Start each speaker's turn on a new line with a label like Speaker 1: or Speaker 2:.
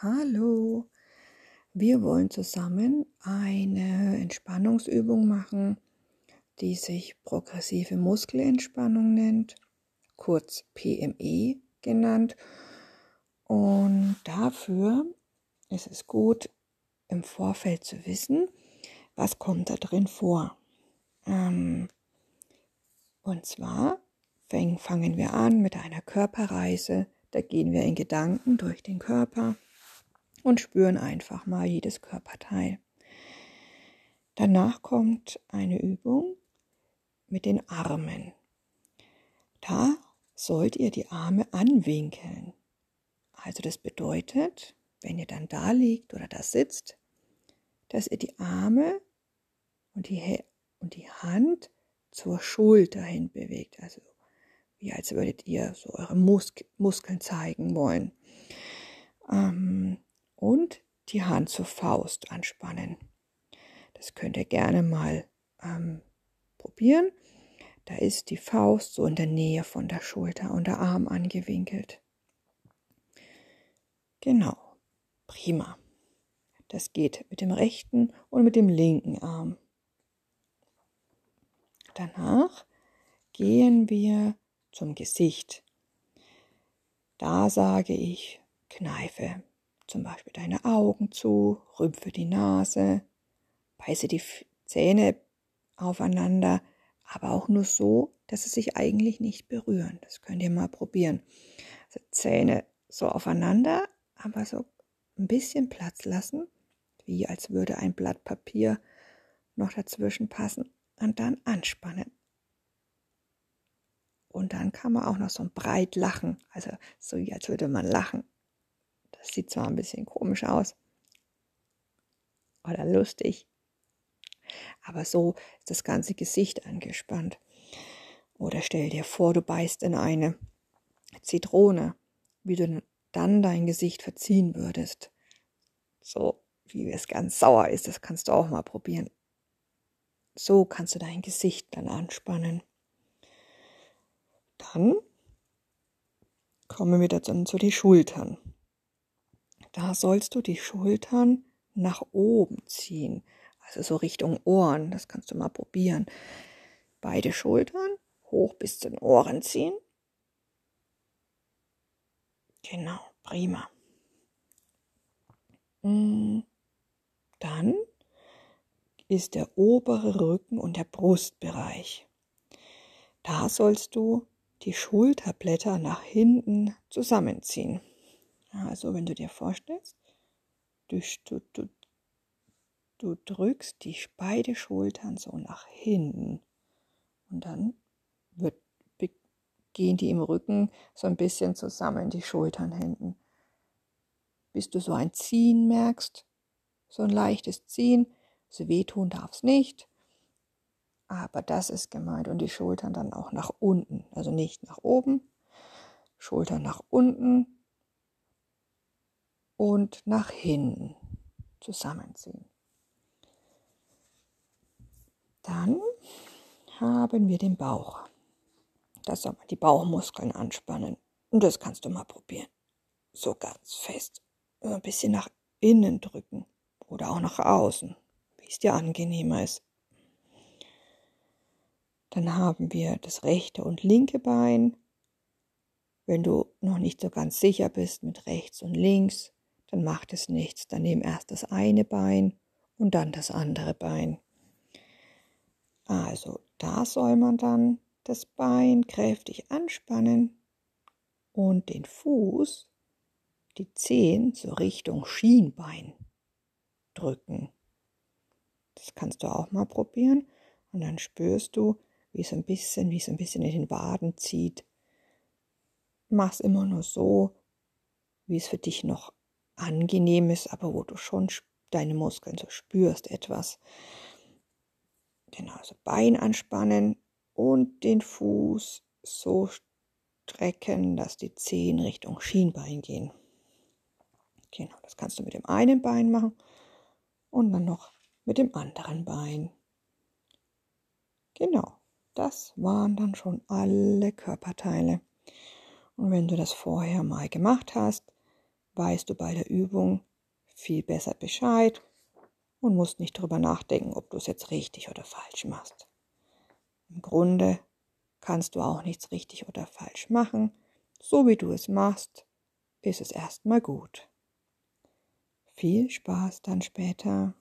Speaker 1: Hallo, wir wollen zusammen eine Entspannungsübung machen, die sich progressive Muskelentspannung nennt, kurz PME genannt. Und dafür ist es gut, im Vorfeld zu wissen, was kommt da drin vor. Ähm, und zwar fangen wir an mit einer Körperreise. Da gehen wir in Gedanken durch den Körper und spüren einfach mal jedes Körperteil. Danach kommt eine Übung mit den Armen. Da sollt ihr die Arme anwinkeln. Also das bedeutet, wenn ihr dann da liegt oder da sitzt, dass ihr die Arme und die, und die Hand zur Schulter hin bewegt. Also wie als würdet ihr so eure Mus Muskeln zeigen wollen. Ähm, und die Hand zur Faust anspannen. Das könnt ihr gerne mal ähm, probieren. Da ist die Faust so in der Nähe von der Schulter und der Arm angewinkelt. Genau, prima. Das geht mit dem rechten und mit dem linken Arm. Danach gehen wir zum Gesicht. Da sage ich, kneife zum Beispiel deine Augen zu, rümpfe die Nase, beiße die Zähne aufeinander, aber auch nur so, dass sie sich eigentlich nicht berühren. Das könnt ihr mal probieren. Also Zähne so aufeinander, aber so ein bisschen Platz lassen, wie als würde ein Blatt Papier noch dazwischen passen und dann anspannen. Und dann kann man auch noch so breit lachen, also so wie als würde man lachen. Das sieht zwar ein bisschen komisch aus oder lustig, aber so ist das ganze Gesicht angespannt. Oder stell dir vor, du beißt in eine Zitrone, wie du dann dein Gesicht verziehen würdest. So wie es ganz sauer ist, das kannst du auch mal probieren. So kannst du dein Gesicht dann anspannen. Dann kommen wir dann zu den Schultern. Da sollst du die Schultern nach oben ziehen, also so Richtung Ohren. Das kannst du mal probieren. Beide Schultern hoch bis zu den Ohren ziehen. Genau, prima. Mm, dann ist der obere Rücken und der Brustbereich. Da sollst du die Schulterblätter nach hinten zusammenziehen. Also wenn du dir vorstellst, du, du, du, drückst die beide Schultern so nach hinten und dann wird, gehen die im Rücken so ein bisschen zusammen, die Schultern hinten. Bis du so ein Ziehen merkst, so ein leichtes Ziehen, so wehtun darf es nicht, aber das ist gemeint und die Schultern dann auch nach unten, also nicht nach oben, Schultern nach unten, und nach hinten zusammenziehen. Dann haben wir den Bauch. Das soll man die Bauchmuskeln anspannen. Und das kannst du mal probieren. So ganz fest. Ein bisschen nach innen drücken oder auch nach außen, wie es dir angenehmer ist. Dann haben wir das rechte und linke Bein. Wenn du noch nicht so ganz sicher bist mit rechts und links, dann macht es nichts. Dann nimm erst das eine Bein und dann das andere Bein. Also da soll man dann das Bein kräftig anspannen und den Fuß, die Zehen zur Richtung Schienbein drücken. Das kannst du auch mal probieren und dann spürst du, wie es ein bisschen, wie es ein bisschen in den Waden zieht. Mach's immer nur so, wie es für dich noch angenehm ist, aber wo du schon deine Muskeln so spürst etwas. Genau, also Bein anspannen und den Fuß so strecken, dass die Zehen Richtung Schienbein gehen. Genau, das kannst du mit dem einen Bein machen und dann noch mit dem anderen Bein. Genau, das waren dann schon alle Körperteile. Und wenn du das vorher mal gemacht hast, weißt du bei der Übung viel besser Bescheid und musst nicht drüber nachdenken, ob du es jetzt richtig oder falsch machst. Im Grunde kannst du auch nichts richtig oder falsch machen. So wie du es machst, ist es erstmal gut. Viel Spaß dann später.